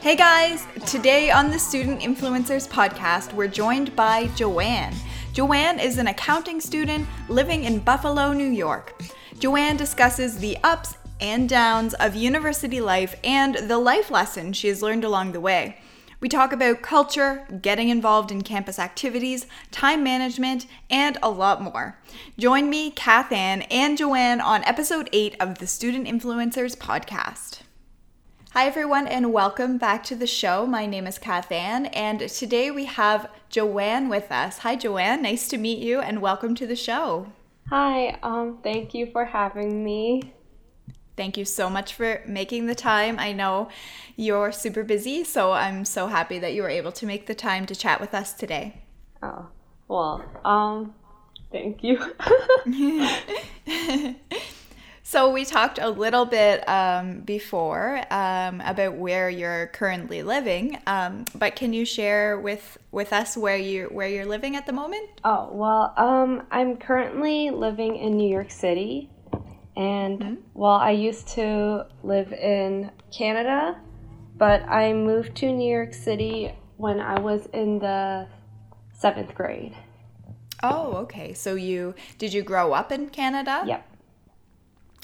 Hey guys! Today on the Student Influencers podcast, we're joined by Joanne. Joanne is an accounting student living in Buffalo, New York. Joanne discusses the ups and downs of university life and the life lessons she has learned along the way. We talk about culture, getting involved in campus activities, time management, and a lot more. Join me, Kath Ann, and Joanne on episode 8 of the Student Influencers podcast. Hi, everyone, and welcome back to the show. My name is Kath Ann, and today we have Joanne with us. Hi, Joanne. Nice to meet you, and welcome to the show. Hi, um, thank you for having me. Thank you so much for making the time. I know you're super busy, so I'm so happy that you were able to make the time to chat with us today. Oh, well, um, thank you. so we talked a little bit um, before um, about where you're currently living, um, but can you share with with us where you where you're living at the moment? Oh well, um, I'm currently living in New York City. And mm-hmm. well, I used to live in Canada, but I moved to New York City when I was in the seventh grade. Oh, okay. So you did you grow up in Canada? Yep.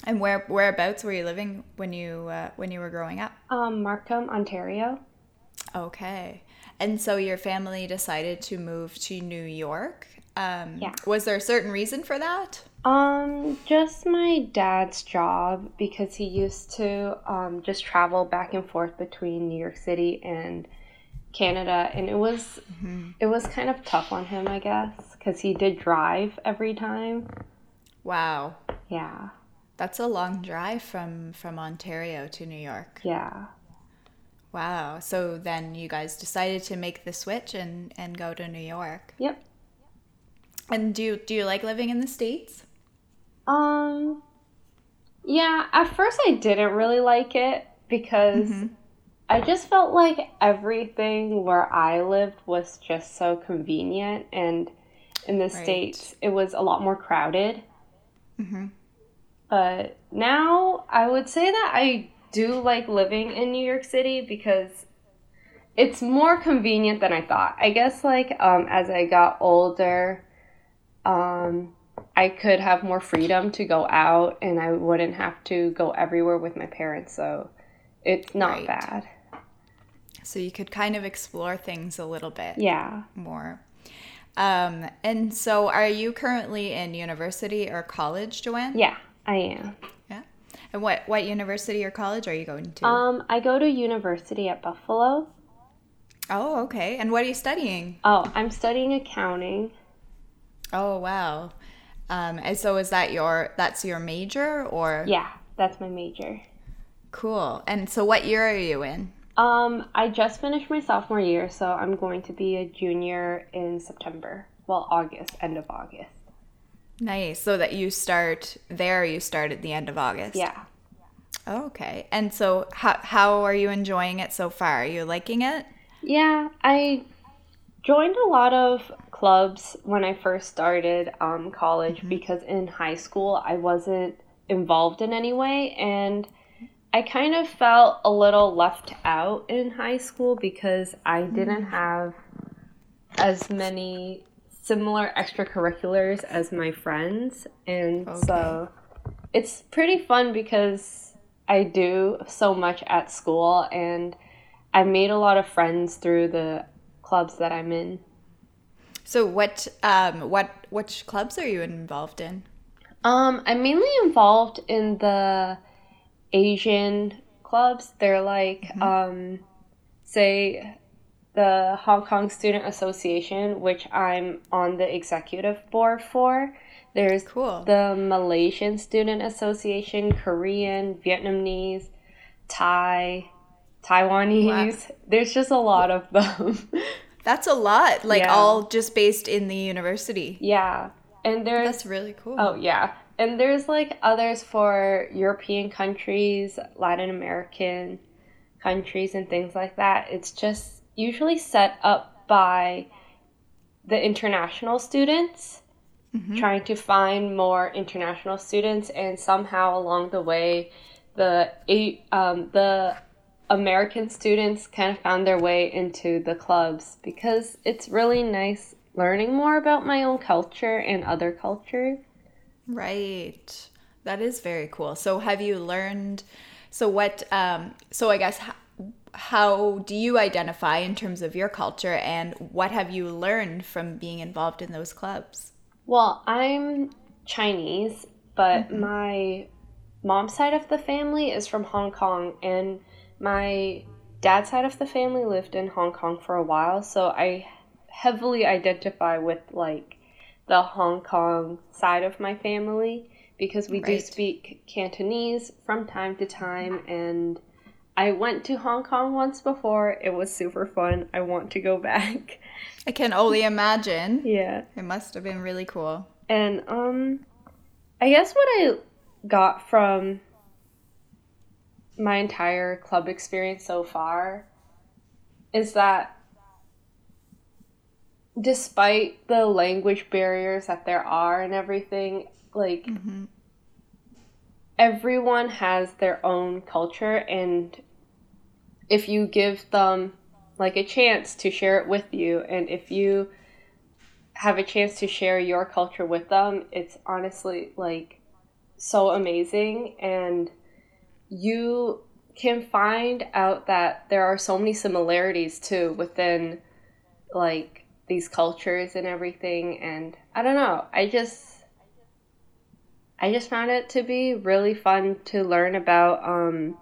And where whereabouts were you living when you uh, when you were growing up? Um, Markham, Ontario. Okay. And so your family decided to move to New York. Um, yeah. Was there a certain reason for that? Um, just my dad's job because he used to um, just travel back and forth between New York City and Canada, and it was mm-hmm. it was kind of tough on him, I guess, because he did drive every time. Wow. Yeah. That's a long drive from from Ontario to New York. Yeah. Wow. So then you guys decided to make the switch and and go to New York. Yep. And do you, do you like living in the states? Um, yeah, at first I didn't really like it because mm-hmm. I just felt like everything where I lived was just so convenient, and in the right. States, it was a lot more crowded. Mm-hmm. But now I would say that I do like living in New York City because it's more convenient than I thought. I guess, like, um, as I got older, um, I could have more freedom to go out and I wouldn't have to go everywhere with my parents. So it's not right. bad. So you could kind of explore things a little bit. Yeah. More. Um, and so are you currently in university or college, Joanne? Yeah, I am. Yeah. And what, what university or college are you going to? Um, I go to university at Buffalo. Oh, okay. And what are you studying? Oh, I'm studying accounting. Oh, wow. Um, and so is that your that's your major or? Yeah, that's my major. Cool. And so what year are you in? Um, I just finished my sophomore year, so I'm going to be a junior in September. Well, August, end of August. Nice. So that you start there, you start at the end of August. Yeah. Okay. And so how how are you enjoying it so far? Are you liking it? Yeah, I joined a lot of clubs when I first started um, college mm-hmm. because in high school I wasn't involved in any way and I kind of felt a little left out in high school because I didn't mm. have as many similar extracurriculars as my friends and okay. so it's pretty fun because I do so much at school and I've made a lot of friends through the clubs that I'm in. So what um what which clubs are you involved in? Um I'm mainly involved in the Asian clubs. They're like mm-hmm. um say the Hong Kong Student Association, which I'm on the executive board for. There's cool. the Malaysian Student Association, Korean, Vietnamese, Thai, Taiwanese. Wow. There's just a lot of them. That's a lot. Like yeah. all just based in the university. Yeah. And there's That's really cool. Oh, yeah. And there's like others for European countries, Latin American countries and things like that. It's just usually set up by the international students mm-hmm. trying to find more international students and somehow along the way the um, the American students kind of found their way into the clubs because it's really nice learning more about my own culture and other cultures. Right. That is very cool. So have you learned so what um so I guess how, do you identify in terms of your culture and what have you learned from being involved in those clubs? Well, I'm Chinese, but mm-hmm. my mom's side of the family is from Hong Kong and my dad's side of the family lived in Hong Kong for a while, so I heavily identify with like the Hong Kong side of my family because we right. do speak Cantonese from time to time and I went to Hong Kong once before. It was super fun. I want to go back. I can only imagine. yeah. It must have been really cool. And um I guess what I got from my entire club experience so far is that despite the language barriers that there are and everything, like mm-hmm. everyone has their own culture and if you give them like a chance to share it with you and if you have a chance to share your culture with them, it's honestly like so amazing and you can find out that there are so many similarities too within like these cultures and everything and I don't know, I just I just found it to be really fun to learn about um,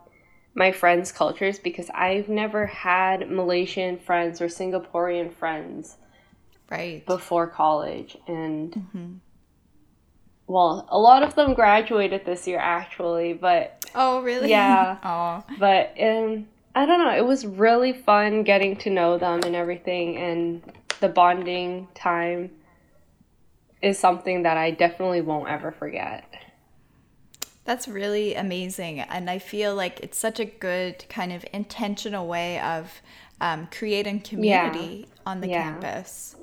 my friends' cultures because I've never had Malaysian friends or Singaporean friends right before college and mm-hmm well, a lot of them graduated this year actually, but oh really? Yeah. oh. But um, I don't know. It was really fun getting to know them and everything, and the bonding time is something that I definitely won't ever forget. That's really amazing, and I feel like it's such a good kind of intentional way of um, creating community yeah. on the yeah. campus.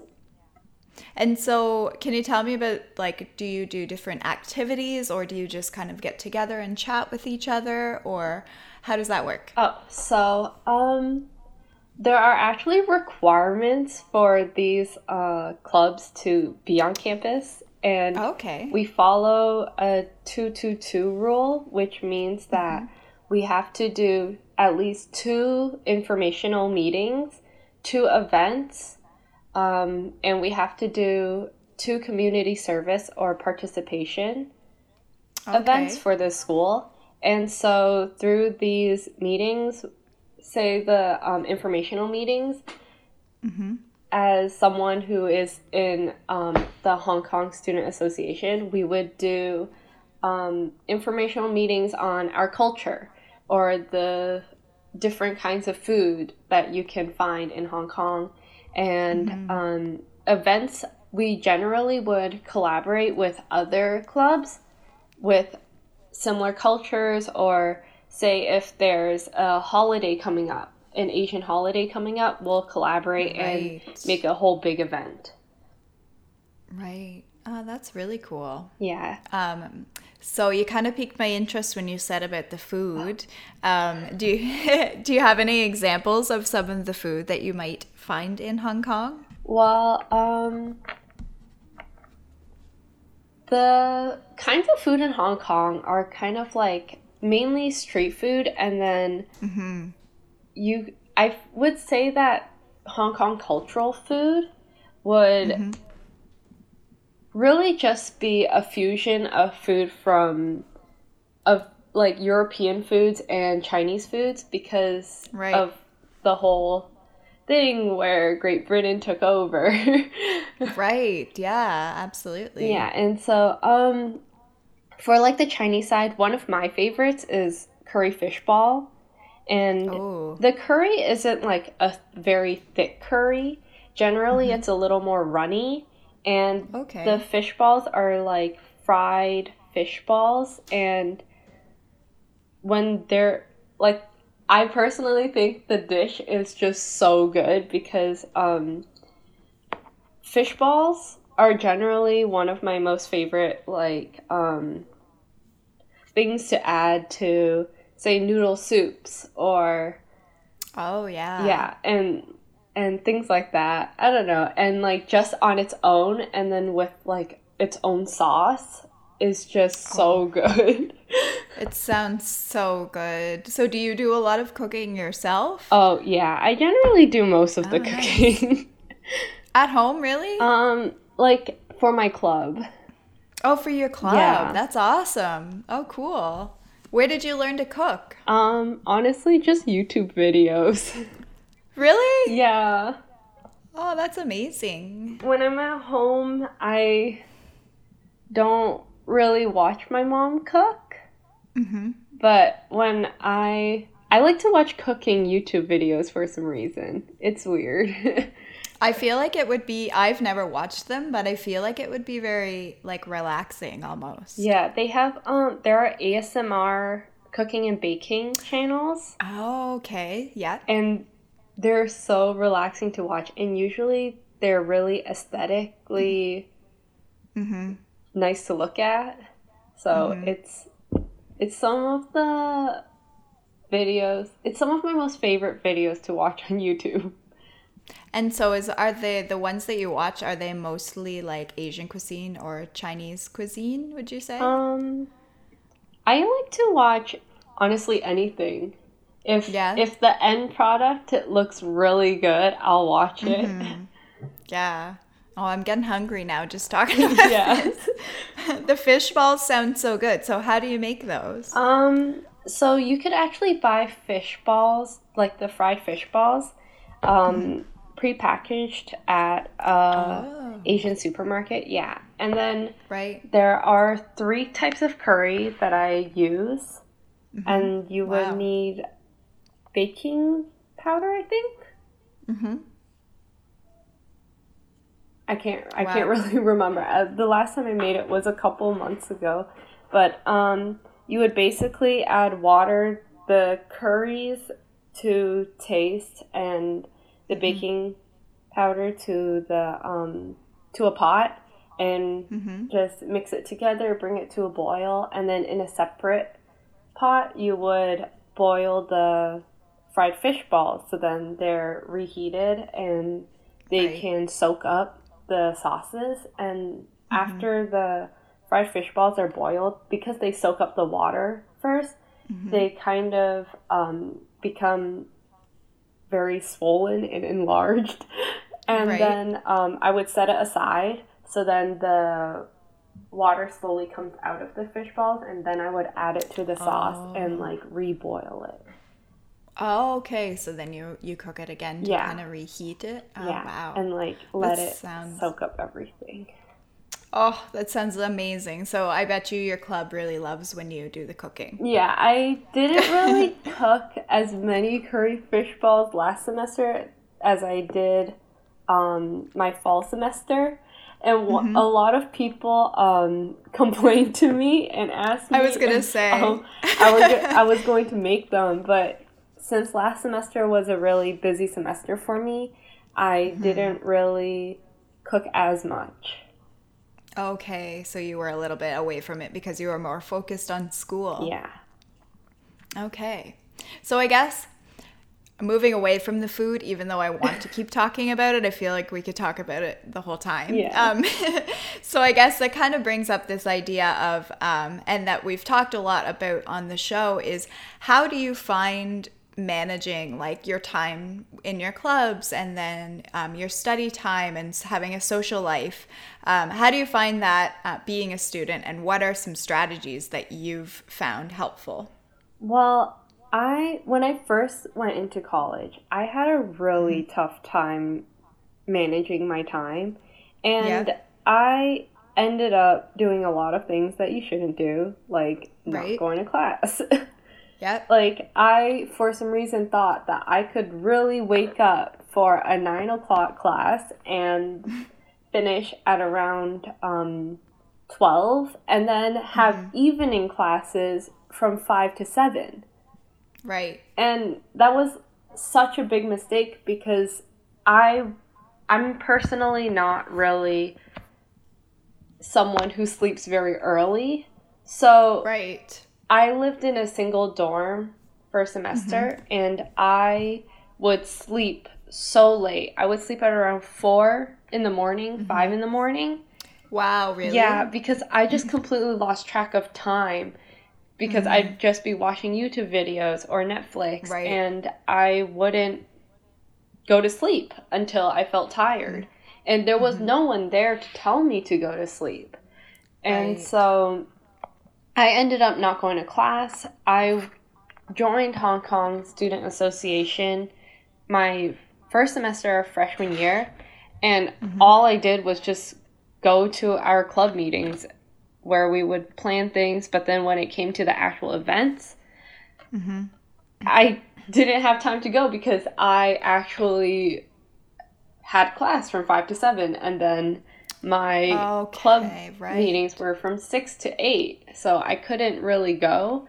And so, can you tell me about like, do you do different activities or do you just kind of get together and chat with each other or how does that work? Oh, so um, there are actually requirements for these uh, clubs to be on campus. And okay. we follow a 222 rule, which means that mm-hmm. we have to do at least two informational meetings, two events, um, and we have to do two community service or participation okay. events for the school. And so through these meetings, say the um, informational meetings, mm-hmm. As someone who is in um, the Hong Kong Student Association, we would do um, informational meetings on our culture or the different kinds of food that you can find in Hong Kong and mm-hmm. um, events we generally would collaborate with other clubs with similar cultures or say if there's a holiday coming up an asian holiday coming up we'll collaborate right. and make a whole big event right oh, that's really cool yeah um, so you kind of piqued my interest when you said about the food. Um, do you do you have any examples of some of the food that you might find in Hong Kong? Well, um, the kinds of food in Hong Kong are kind of like mainly street food, and then mm-hmm. You. I would say that Hong Kong cultural food would. Mm-hmm really just be a fusion of food from of like European foods and Chinese foods because right. of the whole thing where Great Britain took over. right. Yeah, absolutely. Yeah, and so um for like the Chinese side, one of my favorites is curry fish ball. And Ooh. the curry isn't like a very thick curry. Generally, mm-hmm. it's a little more runny and okay. the fish balls are like fried fish balls and when they're like I personally think the dish is just so good because um, fish balls are generally one of my most favorite like um, things to add to say noodle soups or Oh yeah. Yeah, and and things like that. I don't know. And like just on its own and then with like its own sauce is just so oh. good. it sounds so good. So do you do a lot of cooking yourself? Oh, yeah. I generally do most of oh, the cooking. Nice. At home, really? Um like for my club. Oh, for your club. Yeah. That's awesome. Oh, cool. Where did you learn to cook? Um, honestly, just YouTube videos. Really? Yeah. Oh, that's amazing. When I'm at home, I don't really watch my mom cook. Mm-hmm. But when I I like to watch cooking YouTube videos for some reason. It's weird. I feel like it would be I've never watched them, but I feel like it would be very like relaxing almost. Yeah, they have um there are ASMR cooking and baking channels. Oh, okay. Yeah. And they're so relaxing to watch and usually they're really aesthetically mm-hmm. nice to look at. So mm-hmm. it's it's some of the videos. It's some of my most favorite videos to watch on YouTube. And so is are they the ones that you watch are they mostly like Asian cuisine or Chinese cuisine, would you say? Um I like to watch honestly anything. If yeah. if the end product it looks really good, I'll watch it. Mm-hmm. Yeah. Oh, I'm getting hungry now just talking about yeah. the fish balls sound so good. So how do you make those? Um so you could actually buy fish balls, like the fried fish balls. Um mm-hmm prepackaged at a oh. Asian supermarket. Yeah. And then right. there are three types of curry that I use. Mm-hmm. And you wow. would need baking powder, I think. Mhm. I can't I wow. can't really remember. Uh, the last time I made it was a couple months ago. But um you would basically add water, the curries to taste and the mm-hmm. baking powder to the um, to a pot and mm-hmm. just mix it together, bring it to a boil, and then in a separate pot you would boil the fried fish balls. So then they're reheated and they right. can soak up the sauces. And mm-hmm. after the fried fish balls are boiled, because they soak up the water 1st mm-hmm. they kind of um, become very swollen and enlarged. And right. then um, I would set it aside. So then the water slowly comes out of the fish balls, and then I would add it to the sauce oh. and like reboil it. Oh, okay. So then you you cook it again to yeah. kind of reheat it. Oh, yeah. Wow. And like let that it sounds... soak up everything. Oh, that sounds amazing. So I bet you your club really loves when you do the cooking. Yeah, I didn't really cook as many curry fish balls last semester as I did um, my fall semester. And mm-hmm. a lot of people um, complained to me and asked me. I was gonna say um, I was I was going to make them, but since last semester was a really busy semester for me, I mm-hmm. didn't really cook as much. Okay, so you were a little bit away from it because you were more focused on school. Yeah. Okay. So I guess moving away from the food, even though I want to keep talking about it, I feel like we could talk about it the whole time. Yeah. Um, so I guess that kind of brings up this idea of, um, and that we've talked a lot about on the show, is how do you find managing like your time in your clubs and then um, your study time and having a social life um, how do you find that uh, being a student and what are some strategies that you've found helpful well i when i first went into college i had a really mm-hmm. tough time managing my time and yeah. i ended up doing a lot of things that you shouldn't do like not going to class Yeah. Like I, for some reason, thought that I could really wake up for a nine o'clock class and finish at around um, twelve, and then have mm-hmm. evening classes from five to seven. Right. And that was such a big mistake because I, I'm personally not really someone who sleeps very early. So right I lived in a single dorm for a semester mm-hmm. and I would sleep so late. I would sleep at around four in the morning, mm-hmm. five in the morning. Wow, really? Yeah, because I just completely lost track of time because mm-hmm. I'd just be watching YouTube videos or Netflix right. and I wouldn't go to sleep until I felt tired. And there was mm-hmm. no one there to tell me to go to sleep. And right. so I ended up not going to class. I joined Hong Kong Student Association my first semester of freshman year, and mm-hmm. all I did was just go to our club meetings where we would plan things, but then when it came to the actual events, mm-hmm. I didn't have time to go because I actually had class from five to seven, and then my okay, club right. meetings were from six to eight, so I couldn't really go.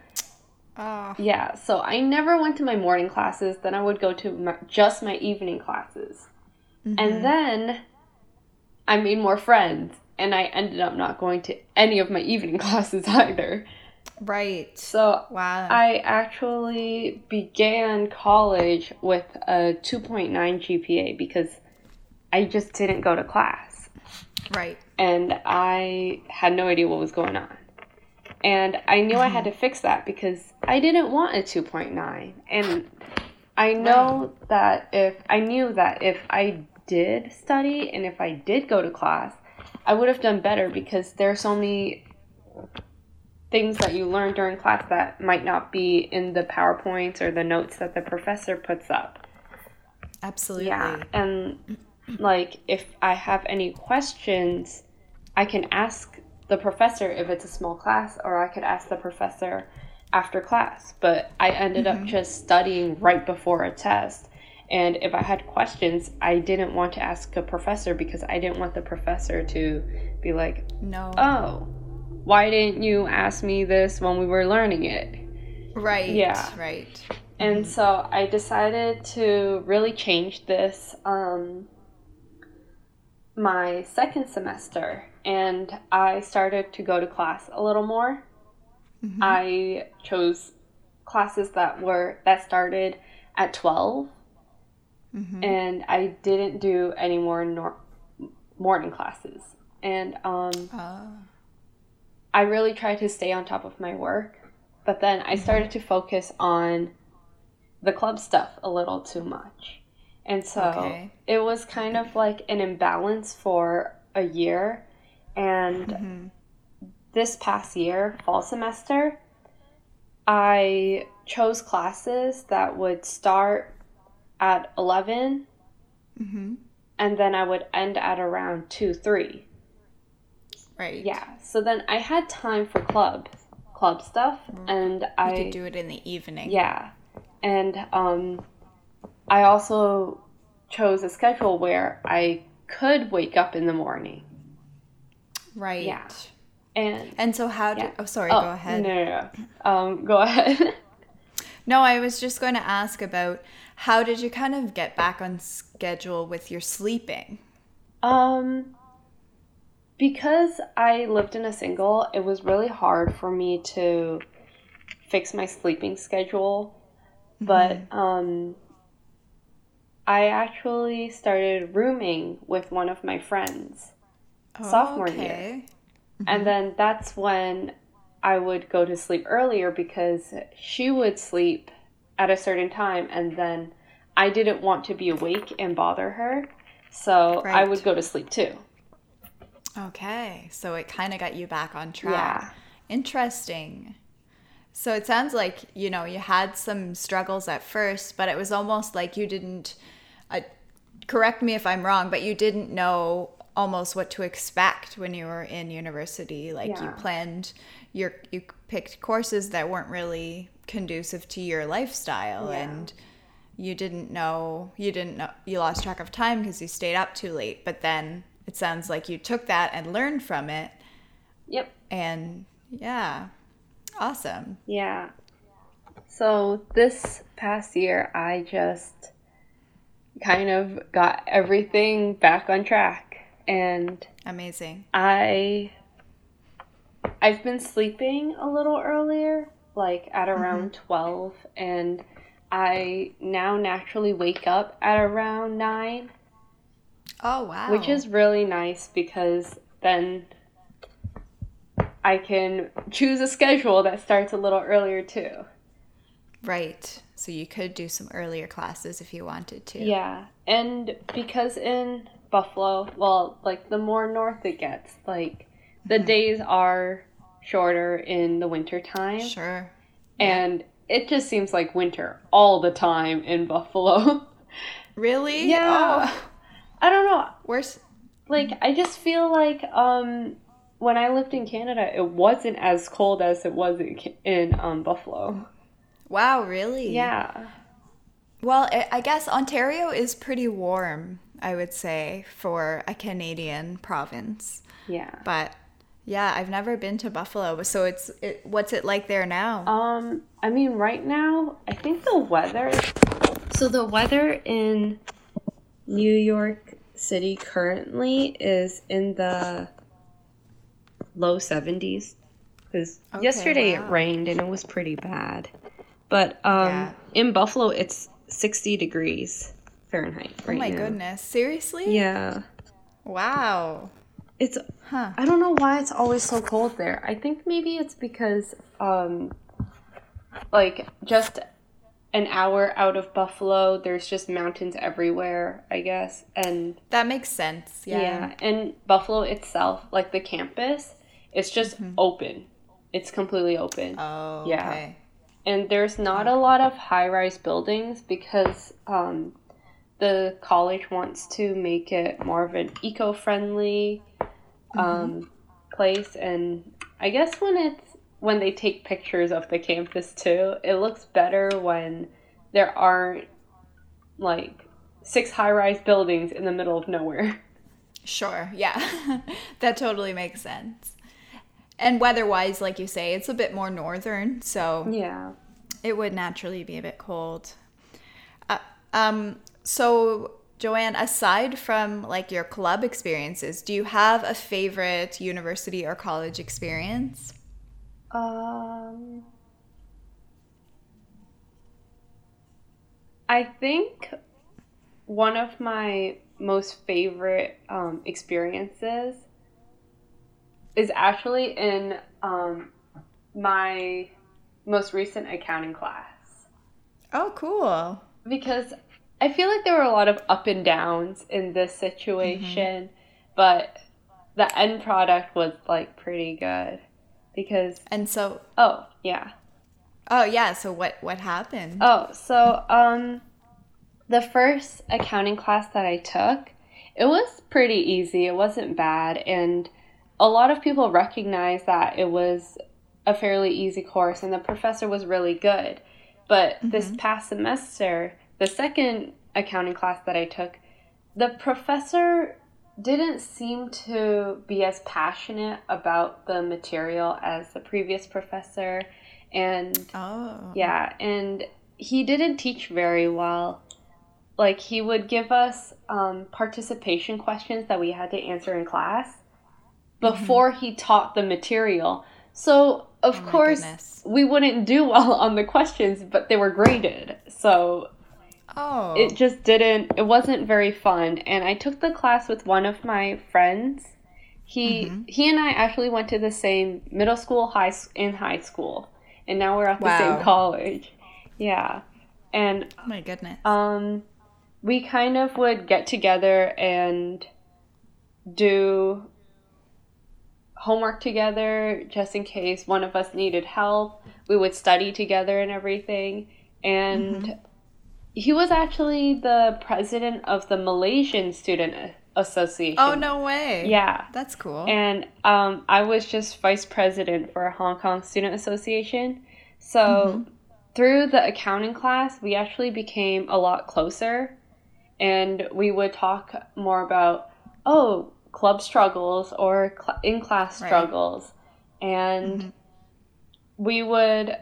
Oh. Yeah, so I never went to my morning classes. Then I would go to my, just my evening classes. Mm-hmm. And then I made more friends, and I ended up not going to any of my evening classes either. Right. So wow. I actually began college with a 2.9 GPA because I just didn't go to class. Right. And I had no idea what was going on. And I knew I had to mm-hmm. fix that because I didn't want a 2.9. And I know right. that if I knew that if I did study and if I did go to class, I would have done better because there are so many things that you learn during class that might not be in the PowerPoints or the notes that the professor puts up. Absolutely. Yeah. And like if I have any questions, I can ask the professor if it's a small class or I could ask the professor after class. But I ended mm-hmm. up just studying right before a test and if I had questions, I didn't want to ask a professor because I didn't want the professor to be like, "No. Oh, why didn't you ask me this when we were learning it?" Right. Yeah. Right. And mm-hmm. so I decided to really change this um, my second semester and I started to go to class a little more. Mm-hmm. I chose classes that were that started at 12 mm-hmm. and I didn't do any more nor- morning classes. And um, uh. I really tried to stay on top of my work, but then I mm-hmm. started to focus on the club stuff a little too much. And so okay. it was kind of like an imbalance for a year. And mm-hmm. this past year, fall semester, I chose classes that would start at 11 mm-hmm. and then I would end at around 2 3. Right. Yeah. So then I had time for club club stuff and you I could do it in the evening. Yeah. And um I also chose a schedule where I could wake up in the morning. Right. Yeah. And and so how did yeah. oh sorry, oh, go ahead. No, no, no. Um go ahead. no, I was just going to ask about how did you kind of get back on schedule with your sleeping? Um, because I lived in a single, it was really hard for me to fix my sleeping schedule. Mm-hmm. But um, I actually started rooming with one of my friends oh, sophomore okay. year. Mm-hmm. And then that's when I would go to sleep earlier because she would sleep at a certain time and then I didn't want to be awake and bother her. So right. I would go to sleep too. Okay. So it kind of got you back on track. Yeah. Interesting. So it sounds like, you know, you had some struggles at first, but it was almost like you didn't uh, correct me if I'm wrong, but you didn't know almost what to expect when you were in university. Like yeah. you planned your you picked courses that weren't really conducive to your lifestyle yeah. and you didn't know you didn't know you lost track of time because you stayed up too late but then it sounds like you took that and learned from it yep and yeah awesome yeah so this past year i just kind of got everything back on track and amazing i i've been sleeping a little earlier like at around mm-hmm. 12 and I now naturally wake up at around 9. Oh, wow. Which is really nice because then I can choose a schedule that starts a little earlier too. Right. So you could do some earlier classes if you wanted to. Yeah. And because in Buffalo, well, like the more north it gets, like the mm-hmm. days are shorter in the winter time. Sure. And yeah. it just seems like winter all the time in Buffalo. Really? Yeah. Oh. I don't know. Where's like I just feel like um when I lived in Canada, it wasn't as cold as it was in, um, Buffalo. Wow, really? Yeah. Well, I guess Ontario is pretty warm, I would say, for a Canadian province. Yeah. But yeah, I've never been to Buffalo, so it's it, what's it like there now? Um, I mean, right now, I think the weather. So the weather in New York City currently is in the low 70s because okay, yesterday wow. it rained and it was pretty bad. But um, yeah. in Buffalo, it's 60 degrees Fahrenheit right Oh my now. goodness. Seriously? Yeah. Wow. It's huh. I don't know why it's always so cold there. I think maybe it's because um like just an hour out of Buffalo, there's just mountains everywhere, I guess. And that makes sense. Yeah. Yeah, and Buffalo itself, like the campus, it's just mm-hmm. open. It's completely open. Oh, yeah. And there's not a lot of high rise buildings because um, the college wants to make it more of an eco friendly mm-hmm. um, place. And I guess when it's when they take pictures of the campus too, it looks better when there aren't like six high rise buildings in the middle of nowhere. Sure, yeah. that totally makes sense and weather-wise, like you say, it's a bit more northern, so yeah, it would naturally be a bit cold. Uh, um, so Joanne, aside from like your club experiences, do you have a favorite university or college experience? Um, I think one of my most favorite um, experiences is actually in um, my most recent accounting class. Oh, cool. Because I feel like there were a lot of up and downs in this situation, mm-hmm. but the end product was like pretty good. Because And so Oh, yeah. Oh, yeah, so what what happened? Oh, so um the first accounting class that I took, it was pretty easy. It wasn't bad and a lot of people recognized that it was a fairly easy course and the professor was really good. But mm-hmm. this past semester, the second accounting class that I took, the professor didn't seem to be as passionate about the material as the previous professor. And oh. yeah, and he didn't teach very well. Like, he would give us um, participation questions that we had to answer in class before mm-hmm. he taught the material. So, of oh course, goodness. we wouldn't do well on the questions, but they were graded. So, oh. it just didn't, it wasn't very fun. And I took the class with one of my friends. He mm-hmm. he and I actually went to the same middle school, high in high school, and now we're at the wow. same college. Yeah, and oh my goodness. Um, we kind of would get together and do homework together just in case one of us needed help. We would study together and everything. And mm-hmm. he was actually the president of the Malaysian Student Association. Oh, no way. Yeah. That's cool. And um, I was just vice president for a Hong Kong Student Association. So mm-hmm. through the accounting class, we actually became a lot closer. And we would talk more about, oh, club struggles or cl- in class right. struggles. And mm-hmm. we would.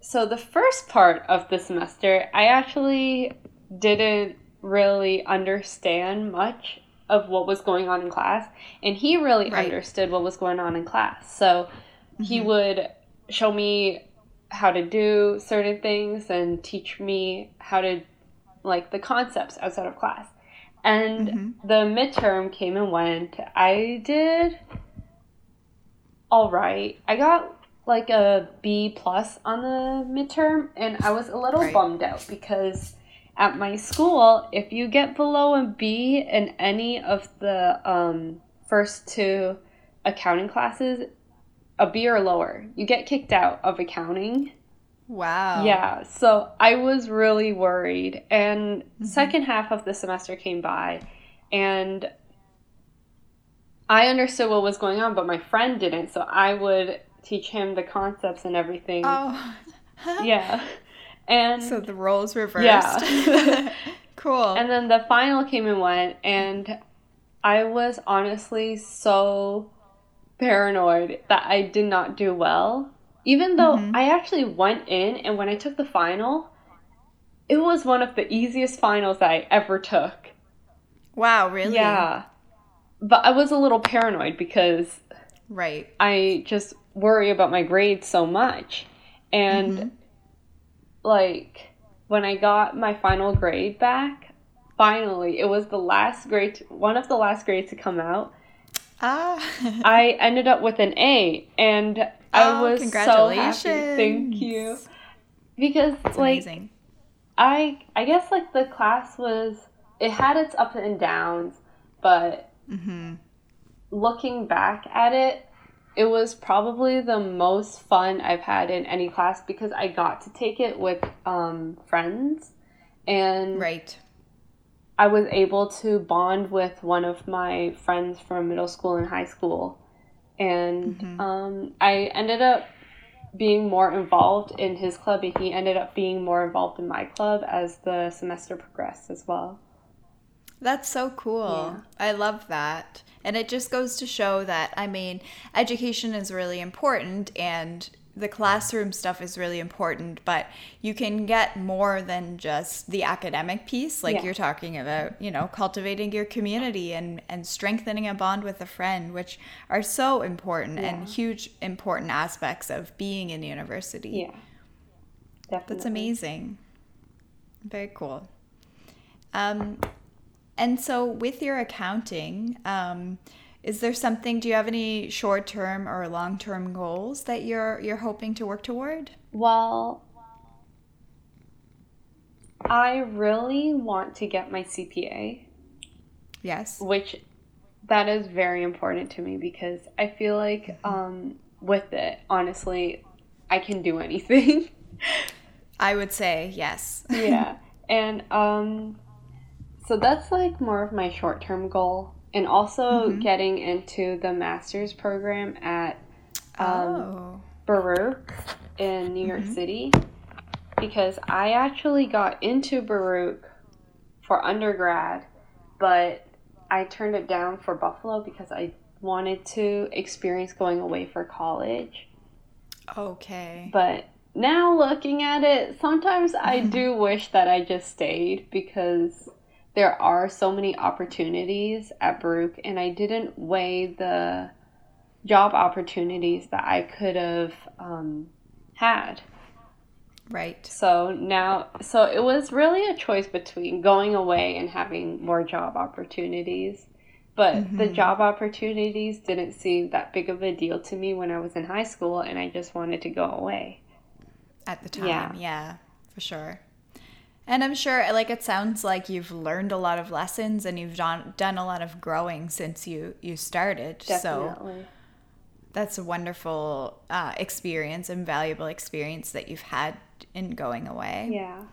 So, the first part of the semester, I actually didn't really understand much of what was going on in class. And he really right. understood what was going on in class. So, mm-hmm. he would show me how to do certain things and teach me how to like the concepts outside of class. And mm-hmm. the midterm came and went. I did all right. I got like a B plus on the midterm, and I was a little right. bummed out because at my school, if you get below a B in any of the um, first two accounting classes, a B or lower, you get kicked out of accounting. Wow. Yeah. So I was really worried. And mm-hmm. second half of the semester came by and I understood what was going on, but my friend didn't. So I would teach him the concepts and everything. Oh. yeah. And so the roles reversed. Yeah. cool. And then the final came and went and I was honestly so paranoid that I did not do well. Even though mm-hmm. I actually went in and when I took the final, it was one of the easiest finals I ever took. Wow, really? Yeah. But I was a little paranoid because right. I just worry about my grades so much. And mm-hmm. like when I got my final grade back, finally, it was the last grade one of the last grades to come out Ah. I ended up with an A, and I oh, was so happy. Thank you. Because That's like amazing. I I guess like the class was it had its ups and downs, but mm-hmm. looking back at it, it was probably the most fun I've had in any class because I got to take it with um, friends and right I was able to bond with one of my friends from middle school and high school. And mm-hmm. um, I ended up being more involved in his club, and he ended up being more involved in my club as the semester progressed as well. That's so cool. Yeah. I love that. And it just goes to show that, I mean, education is really important, and the classroom stuff is really important, but you can get more than just the academic piece. Like yeah. you're talking about, you know, cultivating your community and, and strengthening a bond with a friend, which are so important yeah. and huge important aspects of being in university. Yeah. Definitely. That's amazing. Very cool. Um, and so with your accounting, um, is there something do you have any short-term or long-term goals that you're you're hoping to work toward? Well i really want to get my cpa yes. Which that is very important to me because i feel like mm-hmm. um, with it honestly i can do anything. I would say yes. Yeah. And um so that's like more of my short-term goal and also mm-hmm. getting into the master's program at um, oh. Baruch in New York mm-hmm. City because I actually got into Baruch for undergrad, but I turned it down for Buffalo because I wanted to experience going away for college. Okay. But now looking at it, sometimes I do wish that I just stayed because there are so many opportunities at Baruch, and I didn't weigh the job opportunities that I could have um, had. Right. So now, so it was really a choice between going away and having more job opportunities. But mm-hmm. the job opportunities didn't seem that big of a deal to me when I was in high school, and I just wanted to go away. At the time, yeah, yeah for sure. And I'm sure, like, it sounds like you've learned a lot of lessons and you've done done a lot of growing since you you started. Definitely. So that's a wonderful uh, experience and valuable experience that you've had in going away. Yeah.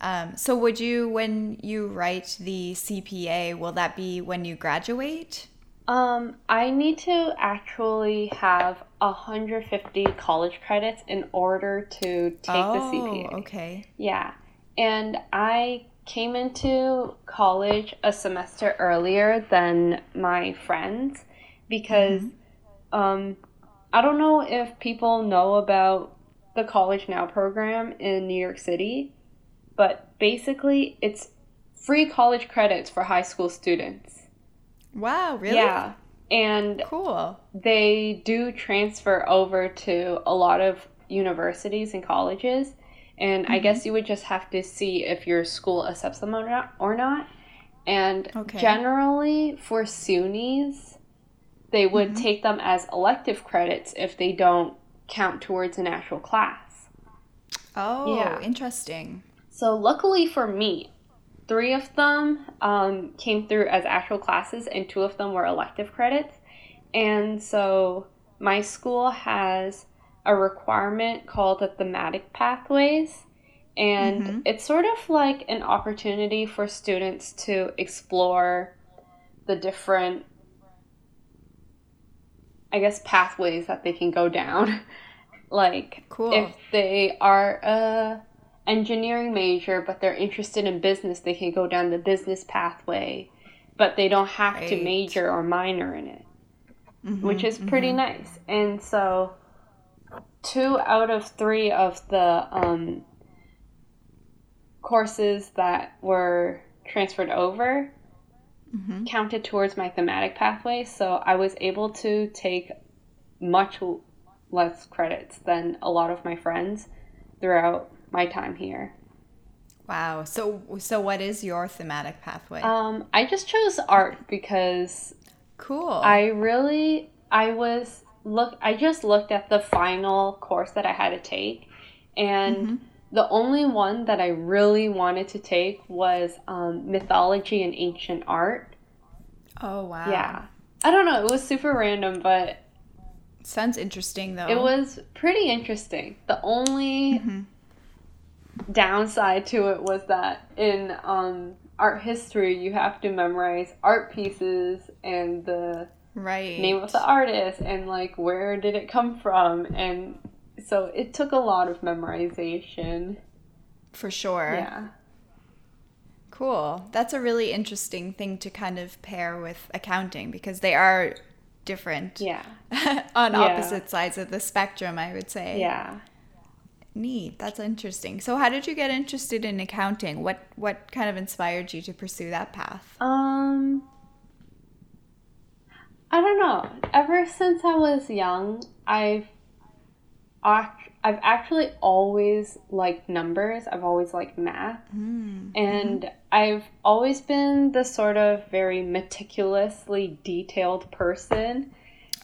Um, so would you, when you write the CPA, will that be when you graduate? Um, I need to actually have 150 college credits in order to take oh, the CPA. Okay. Yeah. And I came into college a semester earlier than my friends because mm-hmm. um, I don't know if people know about the College Now program in New York City, but basically it's free college credits for high school students. Wow, really? Yeah. And cool. They do transfer over to a lot of universities and colleges. And I guess you would just have to see if your school accepts them or not. Or not. And Okay. generally, for SUNYs, they would take them as elective credits if they don't count towards an actual class. Oh, Yeah. interesting. So, luckily for me, three of them um, came through as actual classes, and two of them were elective credits. And so, my school has a requirement called the thematic pathways. And Mhm. it's sort of like an opportunity for students to explore the different, I guess, pathways that they can go down. like, Cool. if they are a engineering major but they're interested in business they can go down the business pathway but they don't have to major or minor in it Mhm, which is pretty nice and so two out of three of the um, courses that were transferred over mhm. counted towards my thematic pathway so i was able to take much less credits than a lot of my friends throughout my time here Wow. So, so what is your thematic pathway? um, i just chose art because cool. i really i was look i just looked at the final course that i had to take and Mhm. the only one that i really wanted to take was um, mythology and ancient art oh wow. yeah i don't know it was super random but Sounds interesting though. It was pretty interesting. The only Mhm. downside to it was that in um, art history, you have to memorize art pieces and the right. name of the artist and like where did it come from. And so it took a lot of memorization. For sure. Yeah. Cool. That's a really interesting thing to kind of pair with accounting because they are different Yeah. on Yeah. opposite sides of the spectrum, I would say. Yeah. Neat. That's interesting. So how did you get interested in accounting? What what kind of inspired you to pursue that path? Um, I don't know. Ever since I was young, I've act- I've actually always liked numbers. I've always liked math, Mm. and I've always been the sort of very meticulously detailed person.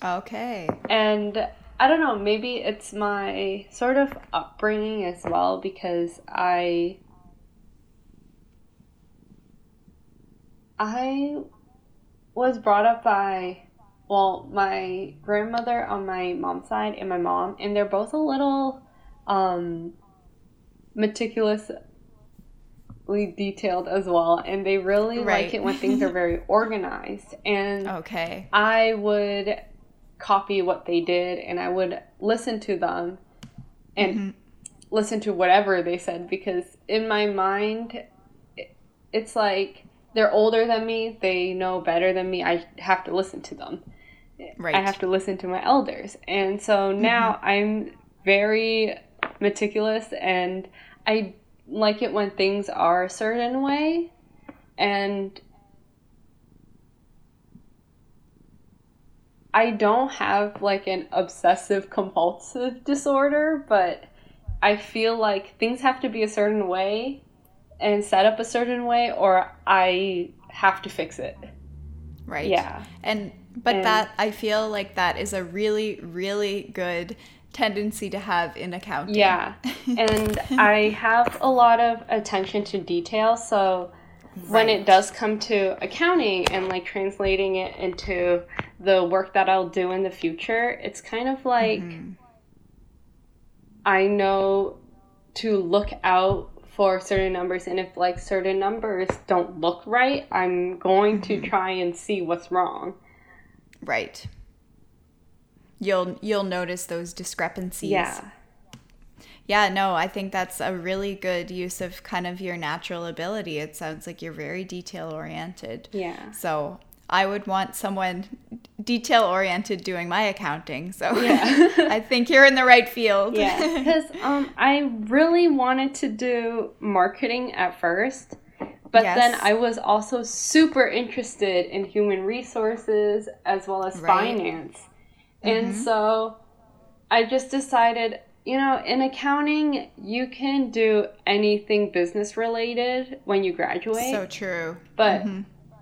Okay. And I don't know, maybe it's my sort of upbringing as well because I I was brought up by well, my grandmother on my mom's side and my mom, and they're both a little um meticulously detailed as well, and they really Right. like it when things are very organized. And Okay. I would copy what they did and I would listen to them and Mhm. listen to whatever they said because in my mind it's like they're older than me, they know better than me. I have to listen to them. Right. I have to listen to my elders. And so mm-hmm. now I'm very meticulous and I like it when things are a certain way and I don't have like an obsessive compulsive disorder, but I feel like things have to be a certain way and set up a certain way or I have to fix it. Right. Yeah. And but And- that I feel like that is a really really good tendency to have in accounting. Yeah. And I have a lot of attention to detail, so when it does come to accounting and like translating it into the work that I'll do in the future, it's kind of like Mhm. I know to look out for certain numbers and if like certain numbers don't look right, I'm going to try and see what's wrong. Right. You'll you'll notice those discrepancies. Yeah. Yeah, no, I think that's a really good use of kind of your natural ability. It sounds like you're very detail oriented. Yeah. So I would want someone detail oriented doing my accounting. So Yeah. I think you're in the right field. Yeah, because um, I really wanted to do marketing at first, but Yes. then I was also super interested in human resources as well as Right. finance. And so I just decided you know, in accounting, you can do anything business related when you graduate. So true. But mm-hmm.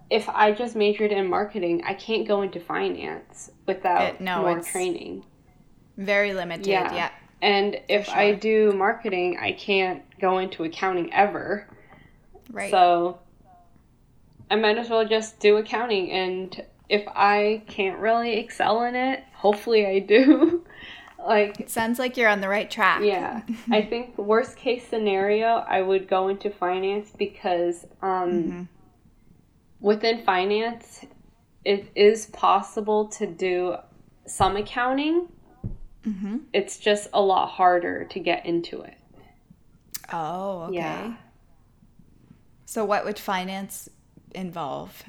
if I just majored in marketing, I can't go into finance without it, no, more training. Very limited, yeah. yeah. And if sure. I do marketing, I can't go into accounting ever. Right. So I might as well just do accounting and if I can't really excel in it, hopefully I do. like it sounds like you're on the right track. Yeah. I think worst case scenario, I would go into finance because um, mm-hmm. within finance it is possible to do some accounting. Mm-hmm. It's just a lot harder to get into it. Oh, okay. Yeah. So what would finance involve?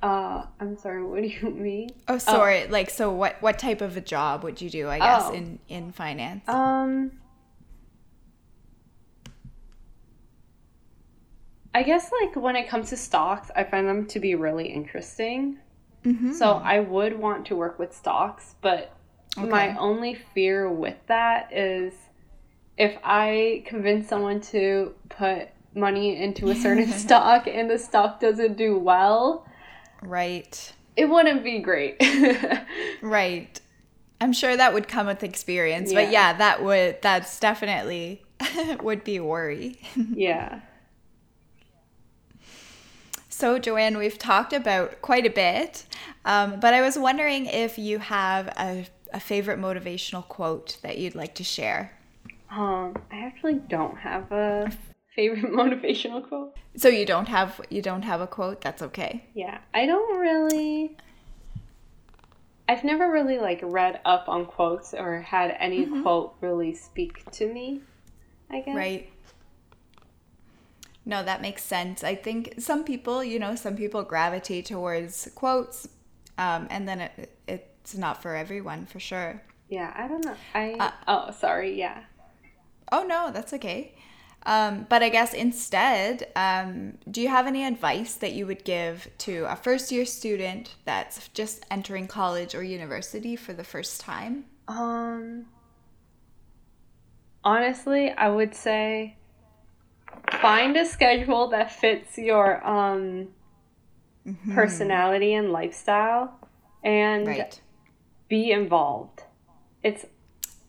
Uh, I'm sorry. What do you mean? Oh, sorry. Oh. Like, so what? What type of a job would you do? I guess oh. in in finance. Um, I guess like when it comes to stocks, I find them to be really interesting. Mm-hmm. So I would want to work with stocks, but okay. my only fear with that is if I convince someone to put money into a certain stock and the stock doesn't do well Right. It wouldn't be great. right. I'm sure that would come with experience, yeah. but yeah, that would that's definitely would be a worry. yeah. So, Joanne, we've talked about quite a bit, um, but I was wondering if you have a, a favorite motivational quote that you'd like to share. Um, I actually don't have a favorite motivational quote. So you don't have you don't have a quote? That's okay. Yeah. I don't really I've never really like read up on quotes or had any mm-hmm. quote really speak to me, I guess. Right. No, that makes sense. I think some people, you know, some people gravitate towards quotes, um, and then it, it's not for everyone, for sure. Yeah, I don't know. I uh, oh, sorry. Yeah. Oh no, that's okay. Um, but I guess instead, um, do you have any advice that you would give to a first year student that's just entering college or university for the first time? Um, honestly, I would say find a schedule that fits your um, mm-hmm. personality and lifestyle and right. be involved. It's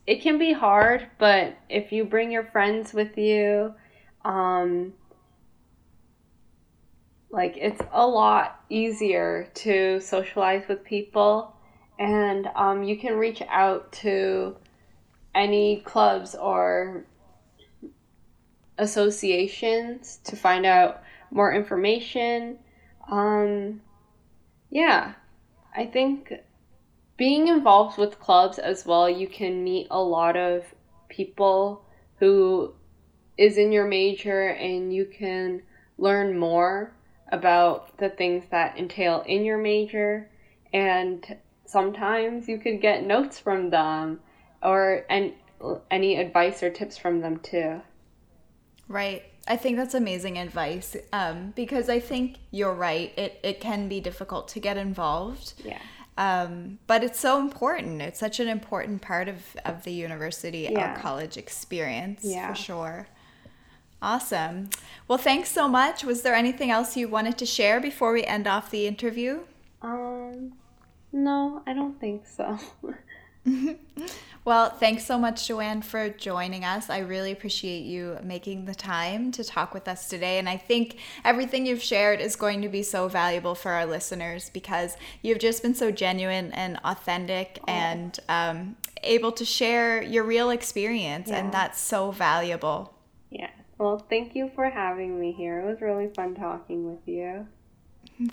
it can be hard, but if you bring your friends with you, um, like it's a lot easier to socialize with people, and um, you can reach out to any clubs or associations to find out more information. Um, yeah, I think being involved with clubs as well, you can meet a lot of people who is in your major and you can learn more about the things that entail in your major and sometimes you could get notes from them or and any advice or tips from them too. Right. I think that's amazing advice um, because I think you're right. It, it can be difficult to get involved. Yeah. Um, but it's so important. It's such an important part of, of the university yeah. or college experience yeah. for sure. Awesome. Well, thanks so much. Was there anything else you wanted to share before we end off the interview? Um, no, I don't think so. Well, thanks so much, Joanne, for joining us. I really appreciate you making the time to talk with us today. And I think everything you've shared is going to be so valuable for our listeners because you've just been so genuine and authentic oh. and um, able to share your real experience. Yeah. And that's so valuable. Yeah. Well, thank you for having me here. It was really fun talking with you.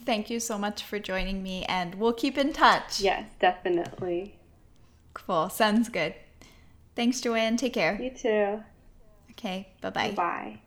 Thank you so much for joining me, and we'll keep in touch. Yes, definitely. Cool. Sounds good. Thanks, Joanne. Take care. You too. Okay. Bye-bye. Bye.